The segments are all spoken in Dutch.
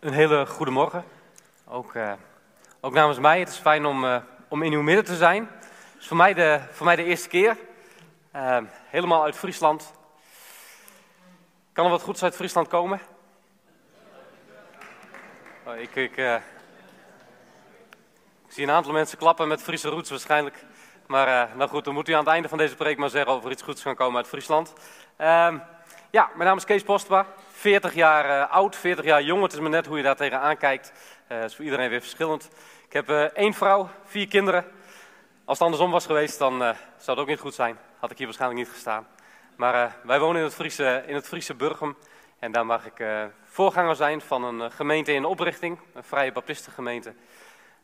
Een hele goede morgen. Ook, uh, ook namens mij. Het is fijn om, uh, om in uw midden te zijn. Het is voor mij de, voor mij de eerste keer. Uh, helemaal uit Friesland. Kan er wat goeds uit Friesland komen? Oh, ik, ik, ik, zie een aantal mensen klappen met Friese roots waarschijnlijk. Maar nou goed, dan moet u aan het einde van deze preek maar zeggen of er iets goeds kan komen uit Friesland. Ehm, ja, mijn naam is Kees Postma. 40 jaar uh, oud, 40 jaar jong. Het is maar net hoe je daar tegenaan kijkt. Uh, is voor iedereen weer verschillend. Ik heb uh, één vrouw, vier kinderen. Als het andersom was geweest, dan zou het ook niet goed zijn. Had ik hier waarschijnlijk niet gestaan. Maar wij wonen in het Friese, in het Friese Burgum. En daar mag ik voorganger zijn van een gemeente in oprichting. Een Vrije Baptistengemeente.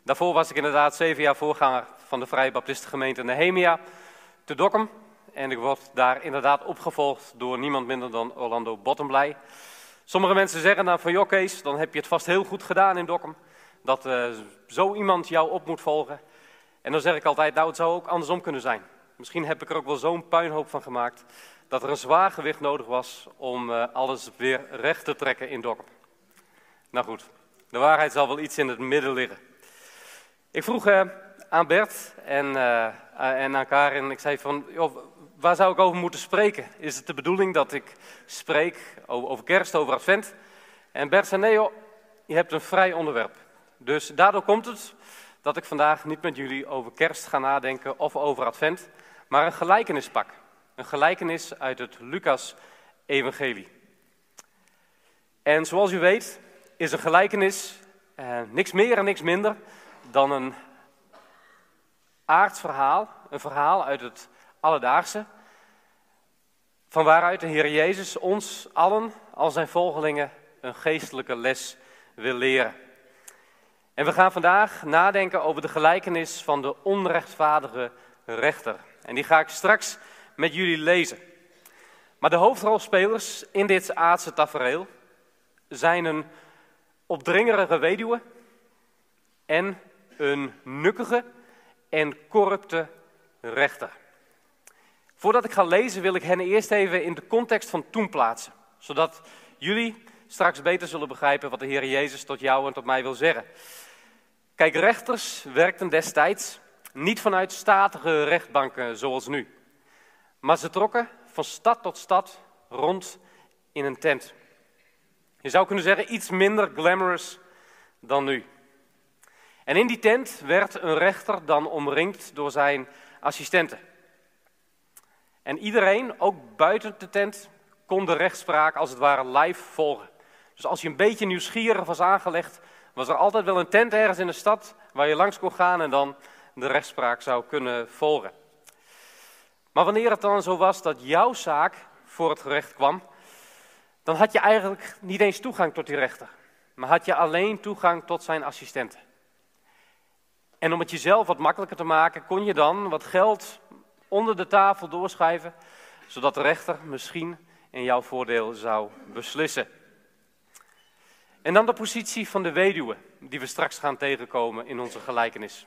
Daarvoor was ik inderdaad zeven jaar voorganger van de Vrije Baptistengemeente Nehemia te Dokkum. En ik word daar inderdaad opgevolgd door niemand minder dan Orlando Bottomblij. Sommige mensen zeggen dan van, joh Kees, dan heb je het vast heel goed gedaan in Dokkum. Dat uh, zo iemand jou op moet volgen. En dan zeg ik altijd, nou het zou ook andersom kunnen zijn. Misschien heb ik er ook wel zo'n puinhoop van gemaakt, dat er een zwaar gewicht nodig was om uh, alles weer recht te trekken in Dokkum. Nou goed, de waarheid zal wel iets in het midden liggen. Ik vroeg uh, aan Bert en, en aan Karin, ik zei van, waar zou ik over moeten spreken? Is het de bedoeling dat ik spreek over kerst, over advent? En Bert zei, je hebt een vrij onderwerp. Dus daardoor komt het dat ik vandaag niet met jullie over kerst ga nadenken of over advent, maar een gelijkenis pak. Een gelijkenis uit het Lucas-evangelie. En zoals u weet is een gelijkenis eh, niks meer en niks minder dan een aardverhaal, een verhaal uit het alledaagse, van waaruit de Heer Jezus ons allen, al zijn volgelingen, een geestelijke les wil leren. En we gaan vandaag nadenken over de gelijkenis van de onrechtvaardige rechter. En die ga ik straks met jullie lezen. Maar de hoofdrolspelers in dit aardse tafereel zijn een opdringerige weduwe en een nukkige en corrupte rechter. Voordat ik ga lezen wil ik hen eerst even in de context van toen plaatsen. Zodat jullie straks beter zullen begrijpen wat de Heer Jezus tot jou en tot mij wil zeggen. Kijk, rechters werkten destijds niet vanuit statige rechtbanken zoals nu. Maar ze trokken van stad tot stad rond in een tent. Je zou kunnen zeggen iets minder glamorous dan nu. En in die tent werd een rechter dan omringd door zijn assistenten. En iedereen, ook buiten de tent, kon de rechtspraak als het ware live volgen. Dus als je een beetje nieuwsgierig was aangelegd, was er altijd wel een tent ergens in de stad waar je langs kon gaan en dan de rechtspraak zou kunnen volgen. Maar wanneer het dan zo was dat jouw zaak voor het gerecht kwam, dan had je eigenlijk niet eens toegang tot die rechter, maar had je alleen toegang tot zijn assistenten. En om het jezelf wat makkelijker te maken, kon je dan wat geld onder de tafel doorschrijven, zodat de rechter misschien in jouw voordeel zou beslissen. En dan de positie van de weduwe, die we straks gaan tegenkomen in onze gelijkenis.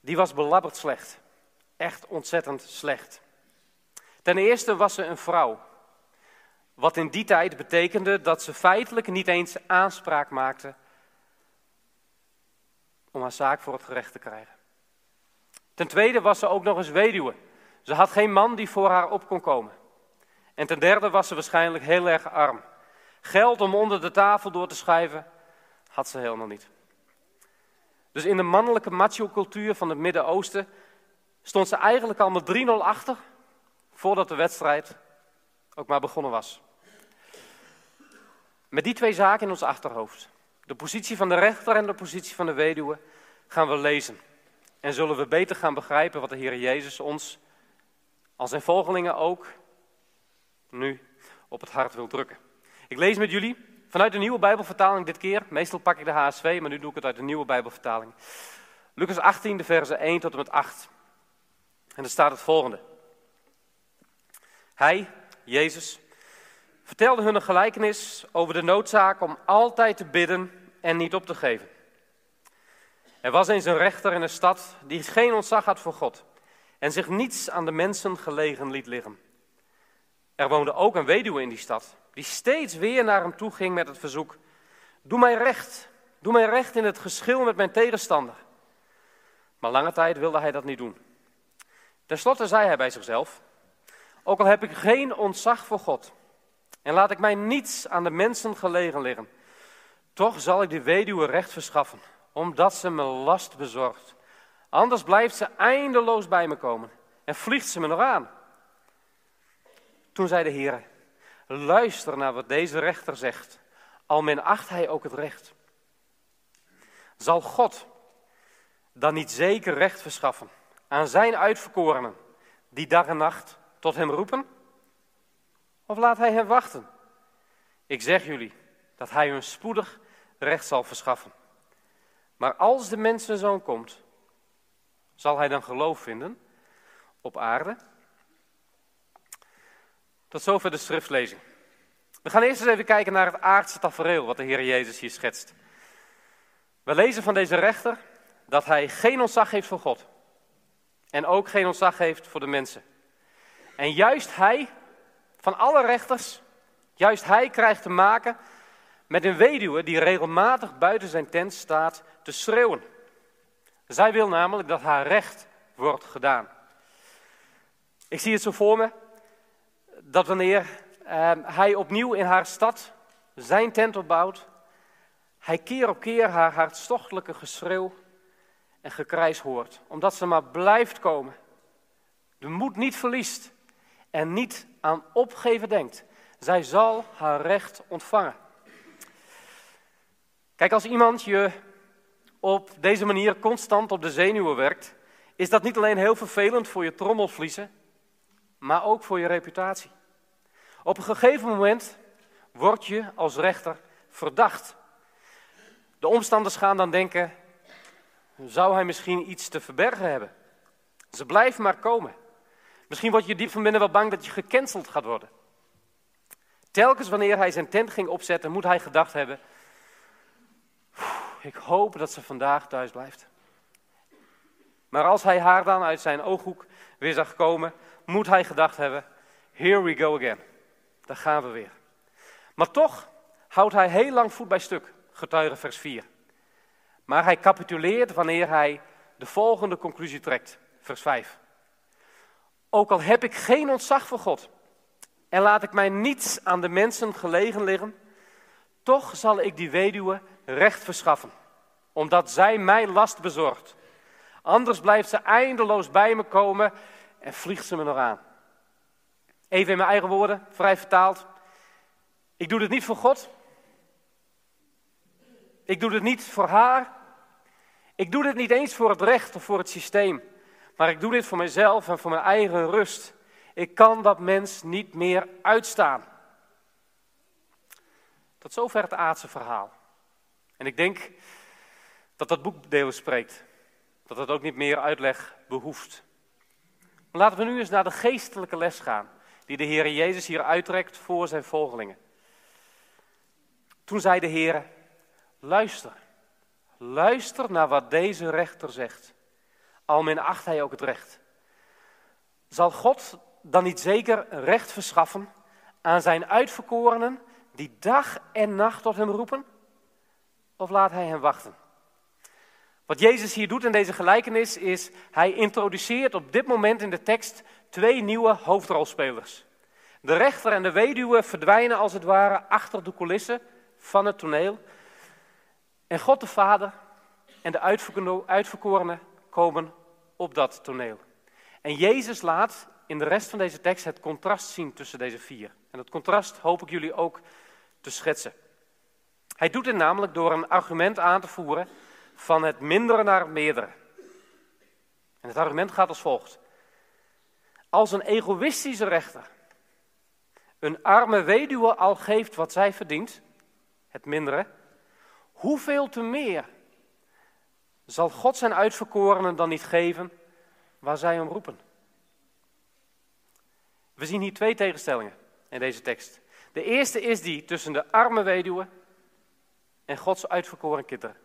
Die was belabberd slecht. Echt ontzettend slecht. Ten eerste was ze een vrouw. Wat in die tijd betekende dat ze feitelijk niet eens aanspraak maakte om haar zaak voor het gerecht te krijgen. Ten tweede was ze ook nog eens weduwe. Ze had geen man die voor haar op kon komen. En ten derde was ze waarschijnlijk heel erg arm. Geld om onder de tafel door te schuiven had ze helemaal niet. Dus in de mannelijke macho-cultuur van het Midden-Oosten stond ze eigenlijk al met 3-0 achter voordat de wedstrijd ook maar begonnen was. Met die twee zaken in ons achterhoofd, de positie van de rechter en de positie van de weduwe, gaan we lezen. En zullen we beter gaan begrijpen wat de Heer Jezus ons, als zijn volgelingen ook, nu op het hart wil drukken. Ik lees met jullie vanuit de nieuwe Bijbelvertaling dit keer. Meestal pak ik de HSV, maar nu doe ik het uit de nieuwe Bijbelvertaling. Lucas 18, de versen 1 tot en met 8. En er staat het volgende. Hij, Jezus, vertelde hun een gelijkenis over de noodzaak om altijd te bidden en niet op te geven. Er was eens een rechter in een stad die geen ontzag had voor God en zich niets aan de mensen gelegen liet liggen. Er woonde ook een weduwe in die stad, die steeds weer naar hem toe ging met het verzoek: Doe mij recht. Doe mij recht in het geschil met mijn tegenstander. Maar lange tijd wilde hij dat niet doen. Ten slotte zei hij bij zichzelf: Ook al heb ik geen ontzag voor God en laat ik mij niets aan de mensen gelegen liggen, toch zal ik de weduwe recht verschaffen, omdat ze me last bezorgt. Anders blijft ze eindeloos bij me komen en vliegt ze me nog aan. Toen zei de Heer: Luister naar wat deze rechter zegt, al men acht hij ook het recht. Zal God dan niet zeker recht verschaffen aan zijn uitverkorenen, die dag en nacht tot hem roepen? Of laat hij hen wachten? Ik zeg jullie dat hij hun spoedig recht zal verschaffen. Maar als de mensenzoon komt, zal hij dan geloof vinden op aarde? Tot zover de schriftlezing. We gaan eerst eens even kijken naar het aardse tafereel wat de Heer Jezus hier schetst. We lezen van deze rechter dat hij geen ontzag heeft voor God. En ook geen ontzag heeft voor de mensen. En juist hij, van alle rechters, juist hij krijgt te maken met een weduwe die regelmatig buiten zijn tent staat te schreeuwen. Zij wil namelijk dat haar recht wordt gedaan. Ik zie het zo voor me dat wanneer eh, hij opnieuw in haar stad zijn tent opbouwt, hij keer op keer haar hartstochtelijke geschreeuw en gekrijs hoort, omdat ze maar blijft komen, de moed niet verliest en niet aan opgeven denkt. Zij zal haar recht ontvangen. Kijk, als iemand je op deze manier constant op de zenuwen werkt, is dat niet alleen heel vervelend voor je trommelvliezen, maar ook voor je reputatie. Op een gegeven moment word je als rechter verdacht. De omstanders gaan dan denken, zou hij misschien iets te verbergen hebben? Ze blijven maar komen. Misschien word je diep van binnen wel bang dat je gecanceld gaat worden. Telkens wanneer hij zijn tent ging opzetten, moet hij gedacht hebben: Ik hoop dat ze vandaag thuis blijft. Maar als hij haar dan uit zijn ooghoek weer zag komen, moet hij gedacht hebben: Here we go again. Daar gaan we weer. Maar toch houdt hij heel lang voet bij stuk, getuige vers 4. Maar hij capituleert wanneer hij de volgende conclusie trekt, vers 5. Ook al heb ik geen ontzag voor God en laat ik mij niets aan de mensen gelegen liggen, toch zal ik die weduwe recht verschaffen, omdat zij mij last bezorgt. Anders blijft ze eindeloos bij me komen en vliegt ze me nog aan. Even in mijn eigen woorden, vrij vertaald. Ik doe dit niet voor God, ik doe dit niet voor haar. Ik doe dit niet eens voor het recht of voor het systeem. Maar ik doe dit voor mezelf en voor mijn eigen rust. Ik kan dat mens niet meer uitstaan. Tot zover het aardse verhaal. En ik denk dat dat boekdeel spreekt. Dat het ook niet meer uitleg behoeft. Maar laten we nu eens naar de geestelijke les gaan. Die de Heer Jezus hier uittrekt voor zijn volgelingen. Toen zei de Heer, Luister. Luister naar wat deze rechter zegt. Al min acht hij ook het recht. Zal God dan niet zeker recht verschaffen aan zijn uitverkorenen die dag en nacht tot hem roepen? Of laat hij hen wachten? Wat Jezus hier doet in deze gelijkenis is, hij introduceert op dit moment in de tekst twee nieuwe hoofdrolspelers. De rechter en de weduwe verdwijnen als het ware achter de coulissen van het toneel en God de Vader en de uitverkorenen komen op dat toneel. En Jezus laat in de rest van deze tekst het contrast zien tussen deze vier. En dat contrast hoop ik jullie ook te schetsen. Hij doet dit namelijk door een argument aan te voeren van het mindere naar het meerdere. En het argument gaat als volgt. Als een egoïstische rechter een arme weduwe al geeft wat zij verdient, het mindere, hoeveel te meer zal God zijn uitverkorenen dan niet geven waar zij om roepen? We zien hier twee tegenstellingen in deze tekst. De eerste is die tussen de arme weduwe en Gods uitverkoren kinderen.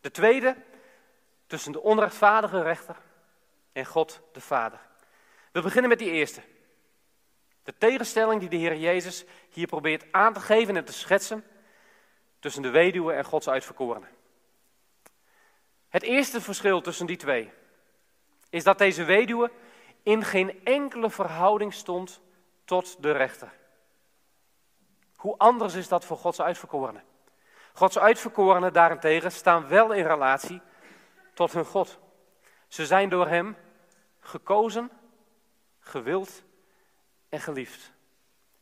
De tweede tussen de onrechtvaardige rechter en God de Vader. We beginnen met die eerste. De tegenstelling die de Heer Jezus hier probeert aan te geven en te schetsen tussen de weduwe en Gods uitverkorene. Het eerste verschil tussen die twee is dat deze weduwe in geen enkele verhouding stond tot de rechter. Hoe anders is dat voor Gods uitverkorenen? Gods uitverkorenen daarentegen staan wel in relatie tot hun God. Ze zijn door Hem gekozen, gewild en geliefd.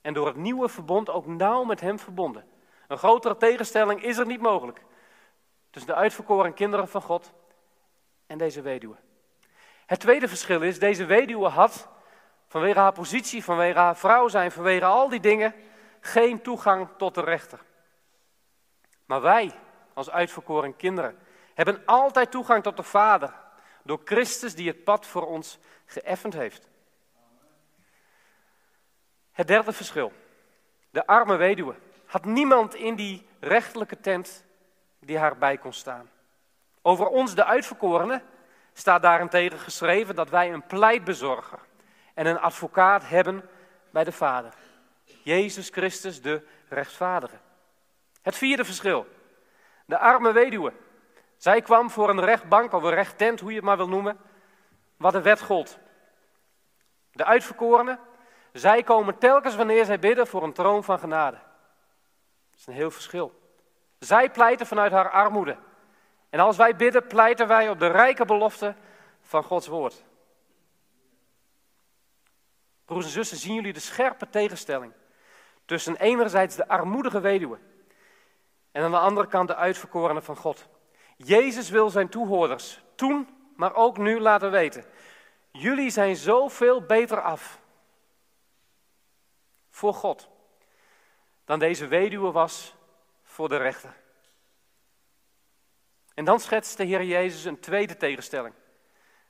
En door het nieuwe verbond ook nauw met Hem verbonden. Een grotere tegenstelling is er niet mogelijk tussen de uitverkoren kinderen van God en deze weduwe. Het tweede verschil is, deze weduwe had vanwege haar positie, vanwege haar vrouw zijn, vanwege al die dingen, geen toegang tot de rechter. Maar wij, als uitverkoren kinderen, hebben altijd toegang tot de Vader, door Christus die het pad voor ons geëffend heeft. Het derde verschil. De arme weduwe had niemand in die rechtelijke tent die haar bij kon staan. Over ons, de uitverkorenen, staat daarentegen geschreven dat wij een pleitbezorger en een advocaat hebben bij de Vader. Jezus Christus, de rechtvaardige. Het vierde verschil. De arme weduwe. Zij kwam voor een rechtbank of een rechttent, hoe je het maar wil noemen, wat de wet gold. De uitverkorenen, zij komen telkens wanneer zij bidden voor een troon van genade. Dat is een heel verschil. Zij pleiten vanuit haar armoede. En als wij bidden, pleiten wij op de rijke belofte van Gods woord. Broers en zussen, zien jullie de scherpe tegenstelling tussen enerzijds de armoedige weduwe en aan de andere kant de uitverkorenen van God. Jezus wil zijn toehoorders toen, maar ook nu laten weten. Jullie zijn zoveel beter af voor God dan deze weduwe was voor de rechter. En dan schetst de Heer Jezus een tweede tegenstelling,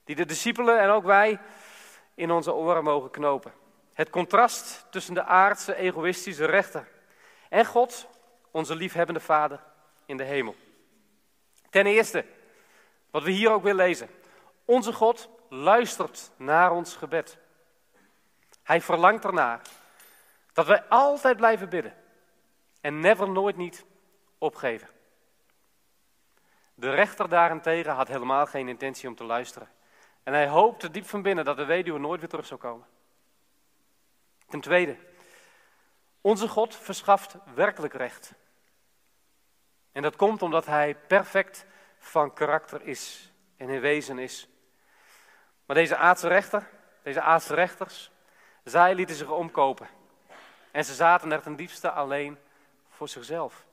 die de discipelen en ook wij in onze oren mogen knopen. Het contrast tussen de aardse, egoïstische rechter en God, onze liefhebbende Vader in de hemel. Ten eerste, wat we hier ook weer lezen. Onze God luistert naar ons gebed. Hij verlangt ernaar dat wij altijd blijven bidden en never nooit niet opgeven. De rechter daarentegen had helemaal geen intentie om te luisteren. En hij hoopte diep van binnen dat de weduwe nooit weer terug zou komen. Ten tweede, onze God verschaft werkelijk recht. En dat komt omdat hij perfect van karakter is en in wezen is. Maar deze aardse rechter, deze aardse rechters, zij lieten zich omkopen. En ze zaten er ten diepste alleen voor zichzelf.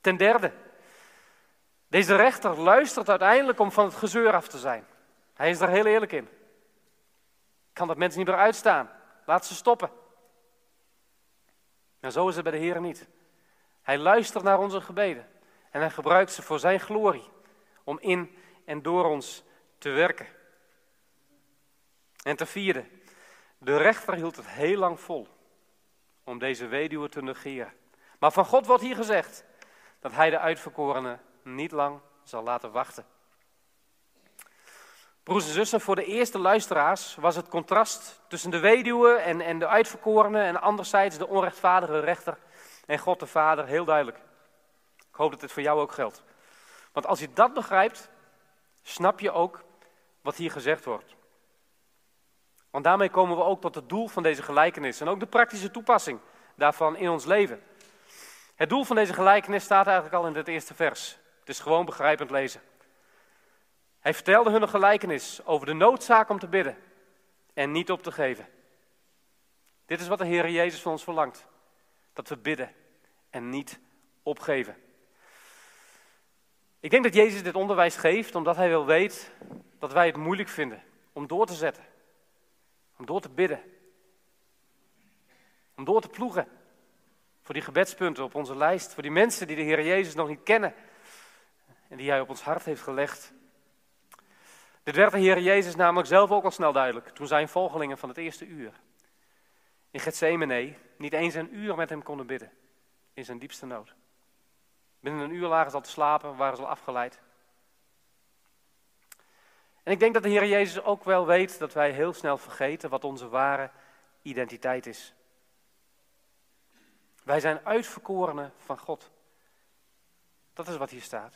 Ten derde, deze rechter luistert uiteindelijk om van het gezeur af te zijn. Hij is er heel eerlijk in. Kan dat mensen niet meer uitstaan. Laat ze stoppen. Maar zo is het bij de Heer niet. Hij luistert naar onze gebeden. En hij gebruikt ze voor zijn glorie. Om in en door ons te werken. En ten vierde, de rechter hield het heel lang vol om deze weduwe te negeren. Maar van God wordt hier gezegd dat hij de uitverkorene niet lang zal laten wachten. Broers en zussen, voor de eerste luisteraars was het contrast tussen de weduwe en, en de uitverkorene en anderzijds de onrechtvaardige rechter en God de Vader heel duidelijk. Ik hoop dat dit voor jou ook geldt. Want als je dat begrijpt, snap je ook wat hier gezegd wordt. Want daarmee komen we ook tot het doel van deze gelijkenis en ook de praktische toepassing daarvan in ons leven. Het doel van deze gelijkenis staat eigenlijk al in het eerste vers. Het is gewoon begrijpend lezen. Hij vertelde hun een gelijkenis over de noodzaak om te bidden en niet op te geven. Dit is wat de Heer Jezus van ons verlangt. Dat we bidden en niet opgeven. Ik denk dat Jezus dit onderwijs geeft omdat hij wil weet dat wij het moeilijk vinden om door te zetten. Om door te bidden. Om door te ploegen. Voor die gebedspunten op onze lijst. Voor die mensen die de Heer Jezus nog niet kennen. En die hij op ons hart heeft gelegd. Dit werd de Heer Jezus namelijk zelf ook al snel duidelijk. Toen zijn volgelingen van het eerste uur. In Gethsemane niet eens een uur met hem konden bidden. In zijn diepste nood. Binnen een uur lagen ze al te slapen, waren ze al afgeleid. En ik denk dat de Heer Jezus ook wel weet dat wij heel snel vergeten wat onze ware identiteit is. Wij zijn uitverkorenen van God. Dat is wat hier staat.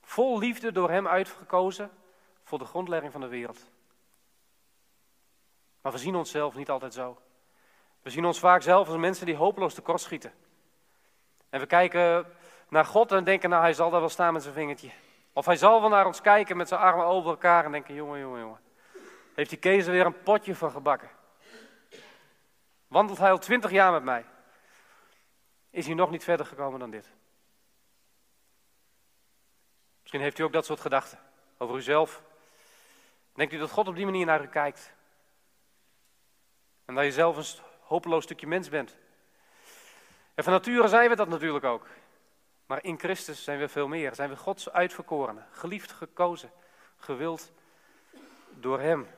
Vol liefde door hem uitgekozen voor de grondlegging van de wereld. Maar we zien onszelf niet altijd zo. We zien ons vaak zelf als mensen die hopeloos tekortschieten. En we kijken naar God en denken, nou hij zal daar wel staan met zijn vingertje. Of hij zal wel naar ons kijken met zijn armen over elkaar en denken, jongen, jongen, jongen. Heeft die Kees er weer een potje van gebakken. Wandelt hij al twintig jaar met mij. Is hij nog niet verder gekomen dan dit. Misschien heeft u ook dat soort gedachten over uzelf. Denkt u dat God op die manier naar u kijkt? En dat je zelf een hopeloos stukje mens bent. En van nature zijn we dat natuurlijk ook. Maar in Christus zijn we veel meer. Zijn we Gods uitverkorenen, geliefd, gekozen, gewild door Hem.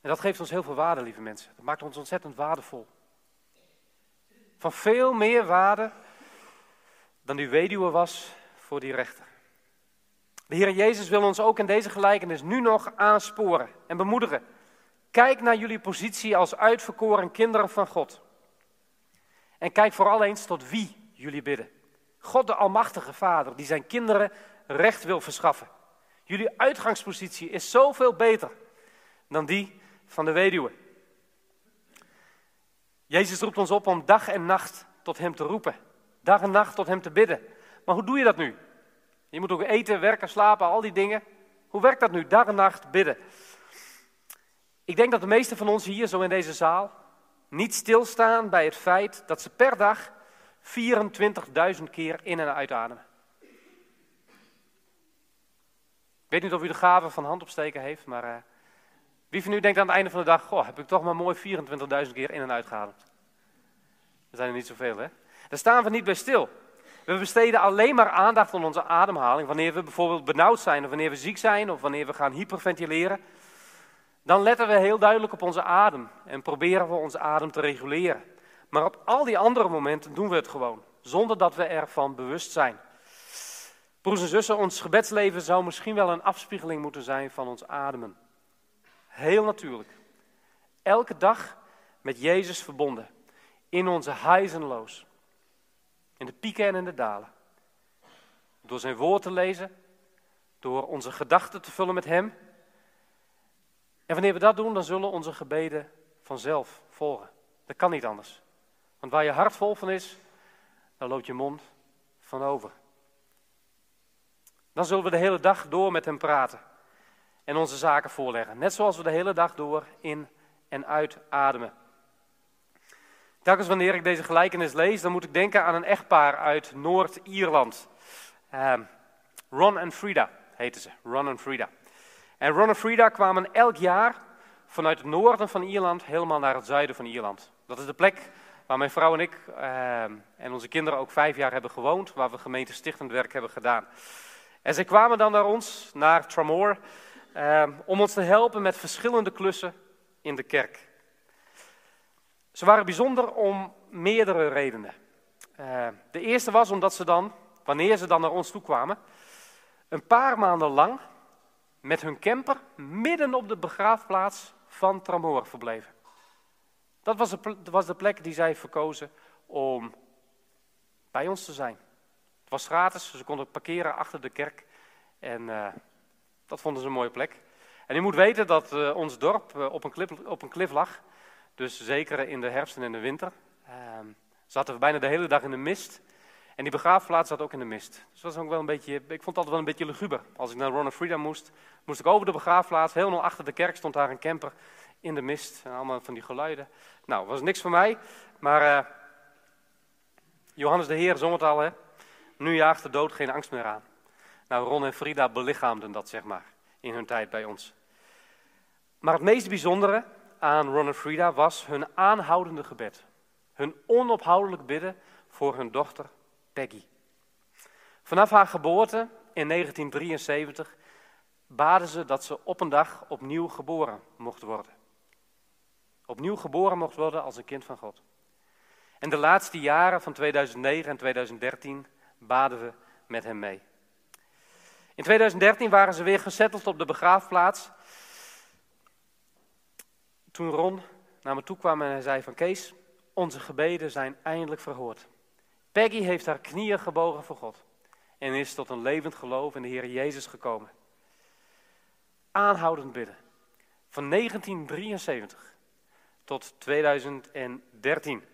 En dat geeft ons heel veel waarde, lieve mensen. Dat maakt ons ontzettend waardevol. Van veel meer waarde dan die weduwe was voor die rechter. De Heer Jezus wil ons ook in deze gelijkenis nu nog aansporen en bemoedigen. Kijk naar jullie positie als uitverkoren kinderen van God. En kijk vooral eens tot wie jullie bidden. God de Almachtige Vader, die zijn kinderen recht wil verschaffen. Jullie uitgangspositie is zoveel beter dan die van de weduwe. Jezus roept ons op om dag en nacht tot Hem te roepen. Dag en nacht tot Hem te bidden. Maar hoe doe je dat nu? Je moet ook eten, werken, slapen, al die dingen. Hoe werkt dat nu? Dag en nacht bidden. Ik denk dat de meesten van ons hier, zo in deze zaal, niet stilstaan bij het feit dat ze per dag 24.000 keer in- en uitademen. Ik weet niet of u de gave van handopsteken heeft, maar uh, wie van u denkt aan het einde van de dag, goh, heb ik toch maar mooi 24.000 keer in- en uitgeademd. Er zijn er niet zoveel, hè? Daar staan we niet bij stil. We besteden alleen maar aandacht aan onze ademhaling wanneer we bijvoorbeeld benauwd zijn, of wanneer we ziek zijn, of wanneer we gaan hyperventileren. Dan letten we heel duidelijk op onze adem en proberen we onze adem te reguleren. Maar op al die andere momenten doen we het gewoon, zonder dat we ervan bewust zijn. Broers en zussen, ons gebedsleven zou misschien wel een afspiegeling moeten zijn van ons ademen. Heel natuurlijk. Elke dag met Jezus verbonden. In onze highs. In de pieken en in de dalen. Door zijn woord te lezen. Door onze gedachten te vullen met hem. En wanneer we dat doen, dan zullen onze gebeden vanzelf volgen. Dat kan niet anders. Want waar je hart vol van is, dan loopt je mond van over. Dan zullen we de hele dag door met hem praten en onze zaken voorleggen. Net zoals we de hele dag door in en uit ademen. Telkens wanneer ik deze gelijkenis lees, dan moet ik denken aan een echtpaar uit Noord-Ierland. Um, Ron en Frida heten ze, Ron en Frida. En Ron en Frida kwamen elk jaar vanuit het noorden van Ierland helemaal naar het zuiden van Ierland. Dat is de plek waar mijn vrouw en ik uh, en onze kinderen ook vijf jaar hebben gewoond, waar we gemeente stichtend werk hebben gedaan. En zij kwamen dan naar ons, naar Tramore, uh, om ons te helpen met verschillende klussen in de kerk. Ze waren bijzonder om meerdere redenen. Uh, de eerste was omdat ze dan, wanneer ze dan naar ons toe kwamen, een paar maanden lang met hun camper midden op de begraafplaats van Tramore verbleven. Dat was de, plek die zij verkozen om bij ons te zijn. Het was gratis, ze konden parkeren achter de kerk. En uh, dat vonden ze een mooie plek. En u moet weten dat uh, ons dorp op, een op een klif lag. Dus zeker in de herfst en in de winter. zaten we bijna de hele dag in de mist. En die begraafplaats zat ook in de mist. Dus dat was ook wel een beetje, ik vond het altijd wel een beetje luguber. Als ik naar Ronald Frida moest, moest ik over de begraafplaats. Helemaal achter de kerk stond daar een camper in de mist. En allemaal van die geluiden. Nou, was niks voor mij. Maar uh, Johannes de Heer zong het al, hè. Nu jaagt de dood geen angst meer aan. Nou, Ron en Frida belichaamden dat, zeg maar, in hun tijd bij ons. Maar het meest bijzondere aan Ron en Frida was hun aanhoudende gebed. Hun onophoudelijk bidden voor hun dochter Peggy. Vanaf haar geboorte in 1973 baden ze dat ze op een dag opnieuw geboren mocht worden. Opnieuw geboren mocht worden als een kind van God. En de laatste jaren van 2009 en 2013 baden we met hem mee. In 2013 waren ze weer gezetteld op de begraafplaats. Toen Ron naar me toe kwam en hij zei van Kees, onze gebeden zijn eindelijk verhoord. Peggy heeft haar knieën gebogen voor God en is tot een levend geloof in de Heer Jezus gekomen. Aanhoudend bidden. Van 1973 tot 2013.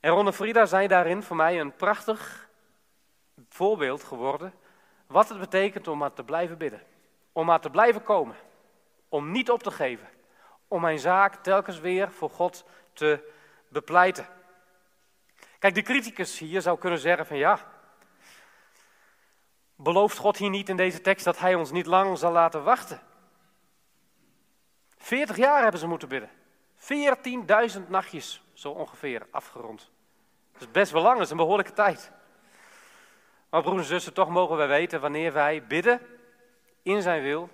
En Ron en Frida zijn daarin voor mij een prachtig voorbeeld geworden. Wat het betekent om maar te blijven bidden. Om maar te blijven komen. Om niet op te geven. Om mijn zaak telkens weer voor God te bepleiten. Kijk, de criticus hier zou kunnen zeggen van ja, belooft God hier niet in deze tekst dat hij ons niet lang zal laten wachten? 40 jaar hebben ze moeten bidden. 14.000 nachtjes, zo ongeveer, afgerond. Dat is best wel lang, dat is een behoorlijke tijd. Maar broers en zussen, toch mogen wij weten wanneer wij bidden in zijn wil,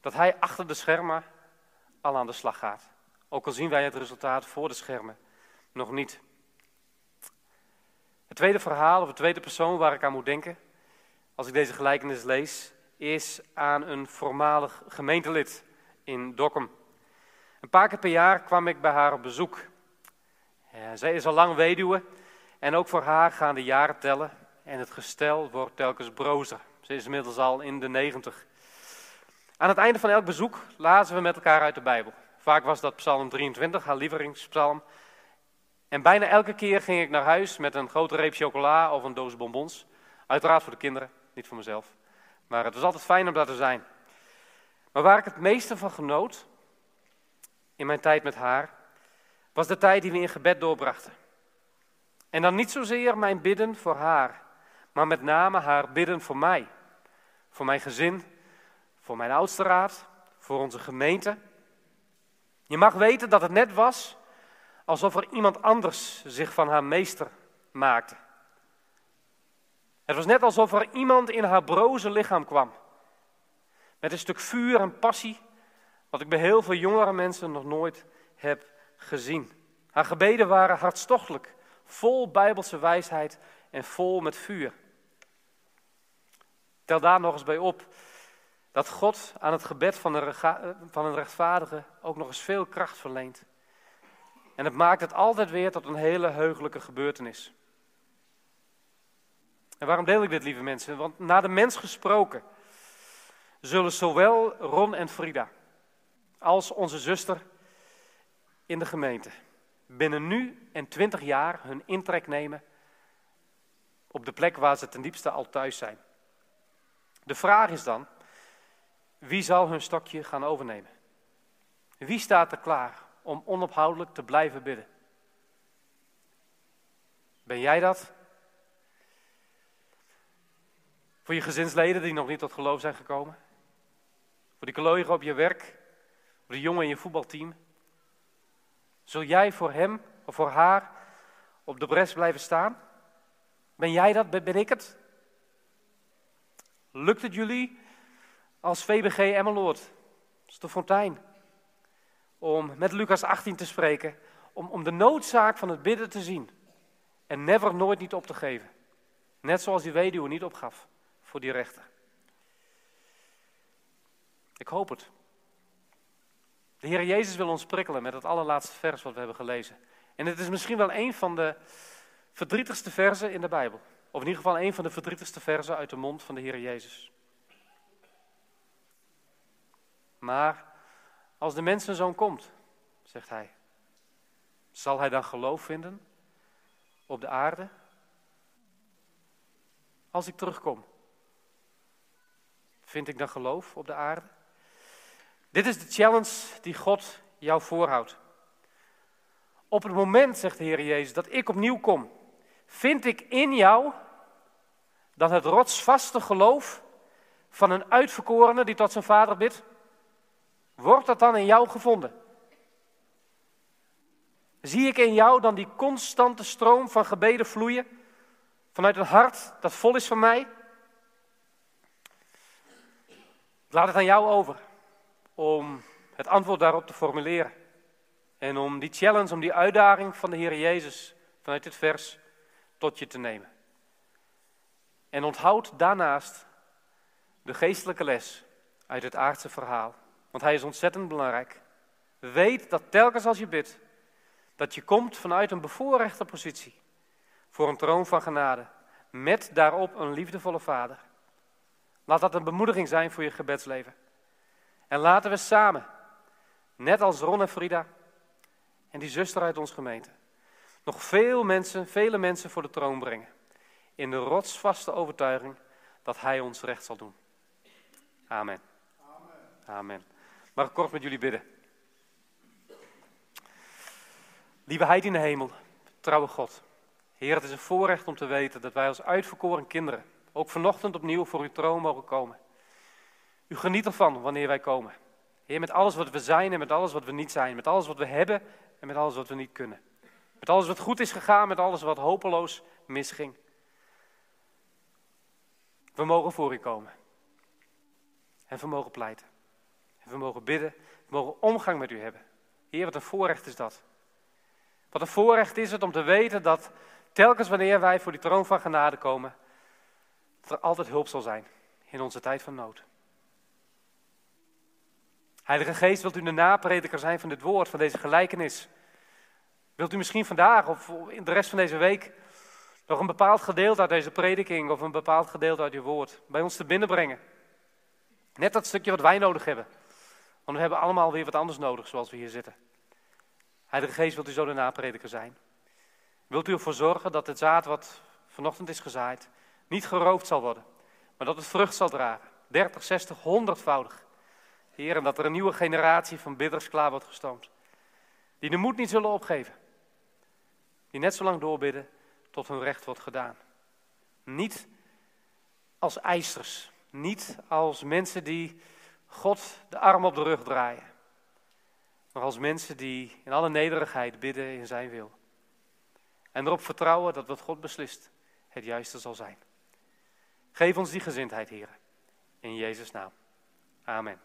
dat hij achter de schermen al aan de slag gaat. Ook al zien wij het resultaat voor de schermen nog niet. Het tweede verhaal, of de tweede persoon waar ik aan moet denken, als ik deze gelijkenis lees, is aan een voormalig gemeentelid in Dokkum. Een paar keer per jaar kwam ik bij haar op bezoek. Zij is al lang weduwe en ook voor haar gaan de jaren tellen en het gestel wordt telkens brozer. Ze is inmiddels al in de negentig. Aan het einde van elk bezoek lazen we met elkaar uit de Bijbel. Vaak was dat Psalm 23, haar lievelingspsalm. En bijna elke keer ging ik naar huis met een grote reep chocola of een doos bonbons. Uiteraard voor de kinderen, niet voor mezelf. Maar het was altijd fijn om daar te zijn. Maar waar ik het meeste van genoot in mijn tijd met haar, was de tijd die we in gebed doorbrachten. En dan niet zozeer mijn bidden voor haar, maar met name haar bidden voor mij. Voor mijn gezin, voor mijn oudste raad, voor onze gemeente. Je mag weten dat het net was alsof er iemand anders zich van haar meester maakte. Het was net alsof er iemand in haar broze lichaam kwam. Met een stuk vuur en passie, wat ik bij heel veel jongere mensen nog nooit heb gezien. Haar gebeden waren hartstochtelijk, vol bijbelse wijsheid en vol met vuur. Tel daar nog eens bij op dat God aan het gebed van een, van een rechtvaardige ook nog eens veel kracht verleent. En het maakt het altijd weer tot een hele heugelijke gebeurtenis. En waarom deel ik dit, lieve mensen? Want na de mens gesproken zullen zowel Ron en Frida als onze zuster in de gemeente binnen nu en twintig jaar hun intrek nemen op de plek waar ze ten diepste al thuis zijn. De vraag is dan, wie zal hun stokje gaan overnemen? Wie staat er klaar om onophoudelijk te blijven bidden? Ben jij dat? Voor je gezinsleden die nog niet tot geloof zijn gekomen? Voor die collega op je werk? Voor de jongen in je voetbalteam? Zul jij voor hem of voor haar op de bres blijven staan? Ben jij dat? Ben ik het? Lukt het jullie als VBG Emmeloord, als de fontein, om met Lucas 18 te spreken, om, om de noodzaak van het bidden te zien en never nooit niet op te geven? Net zoals die weduwe niet opgaf voor die rechter. Ik hoop het. De Heer Jezus wil ons prikkelen met het allerlaatste vers wat we hebben gelezen. En het is misschien wel een van de verdrietigste versen in de Bijbel. Of in ieder geval een van de verdrietigste versen uit de mond van de Heer Jezus. Maar als de mensenzoon komt, zegt hij, zal hij dan geloof vinden op de aarde? Als ik terugkom, vind ik dan geloof op de aarde? Dit is de challenge die God jou voorhoudt. Op het moment, zegt de Heer Jezus, dat ik opnieuw kom, vind ik in jou dan het rotsvaste geloof van een uitverkorene die tot zijn vader bidt? Wordt dat dan in jou gevonden? Zie ik in jou dan die constante stroom van gebeden vloeien vanuit een hart dat vol is van mij? Laat het aan jou over om het antwoord daarop te formuleren. En om die challenge, om die uitdaging van de Heer Jezus vanuit dit vers tot je te nemen. En onthoud daarnaast de geestelijke les uit het aardse verhaal. Want hij is ontzettend belangrijk. Weet dat telkens als je bidt, Dat je komt vanuit een bevoorrechte positie voor een troon van genade, met daarop een liefdevolle vader. Laat dat een bemoediging zijn voor je gebedsleven. En laten we samen, net als Ron en Frida en die zuster uit onze gemeente, nog veel mensen, vele mensen voor de troon brengen. In de rotsvaste overtuiging dat Hij ons recht zal doen. Amen. Amen. Amen. Mag ik kort met jullie bidden? Lieve Heid in de hemel, trouwe God. Heer, het is een voorrecht om te weten dat wij als uitverkoren kinderen ook vanochtend opnieuw voor uw troon mogen komen. U geniet ervan wanneer wij komen. Heer, met alles wat we zijn en met alles wat we niet zijn. Met alles wat we hebben en met alles wat we niet kunnen. Met alles wat goed is gegaan, met alles wat hopeloos misging. We mogen voor u komen. En we mogen pleiten. We mogen bidden. We mogen omgang met u hebben. Heer, wat een voorrecht is dat. Wat een voorrecht is het om te weten dat telkens wanneer wij voor die troon van genade komen, dat er altijd hulp zal zijn in onze tijd van nood. Heilige Geest, wilt u de naprediker zijn van dit woord, van deze gelijkenis? Wilt u misschien vandaag of in de rest van deze week nog een bepaald gedeelte uit deze prediking of een bepaald gedeelte uit uw woord bij ons te binnenbrengen? Net dat stukje wat wij nodig hebben. Want we hebben allemaal weer wat anders nodig zoals we hier zitten. Heilige Geest, wilt u zo de naprediker zijn? Wilt u ervoor zorgen dat het zaad wat vanochtend is gezaaid niet geroofd zal worden, maar dat het vrucht zal dragen? 30, 60, 100voudig. Heer, en dat er een nieuwe generatie van bidders klaar wordt gestoomd. Die de moed niet zullen opgeven. Die net zo lang doorbidden tot hun recht wordt gedaan. Niet als eisters. Niet als mensen die God de arm op de rug draaien. Maar als mensen die in alle nederigheid bidden in zijn wil. En erop vertrouwen dat wat God beslist het juiste zal zijn. Geef ons die gezindheid, heren. In Jezus' naam. Amen.